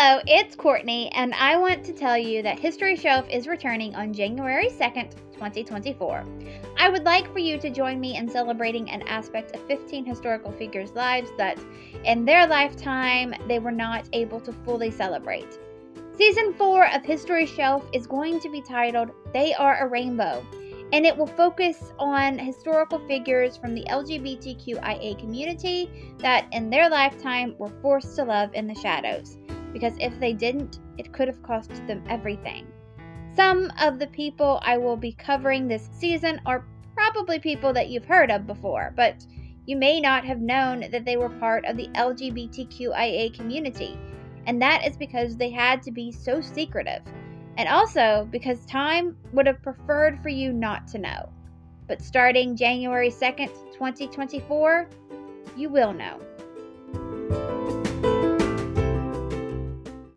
Hello, it's Kortney, and I want to tell you that History Shelf is returning on January 2nd, 2024. I would like for you to join me in celebrating an aspect of 15 historical figures' lives that, in their lifetime, they were not able to fully celebrate. Season 4 of History Shelf is going to be titled They Are a Rainbow, and it will focus on historical figures from the LGBTQIA community that, in their lifetime, were forced to love in the shadows because if they didn't, it could have cost them everything. Some of the people I will be covering this season are probably people that you've heard of before, but you may not have known that they were part of the LGBTQIA community, and that is because they had to be so secretive, and also because time would have preferred for you not to know. But starting January 2nd, 2024, you will know.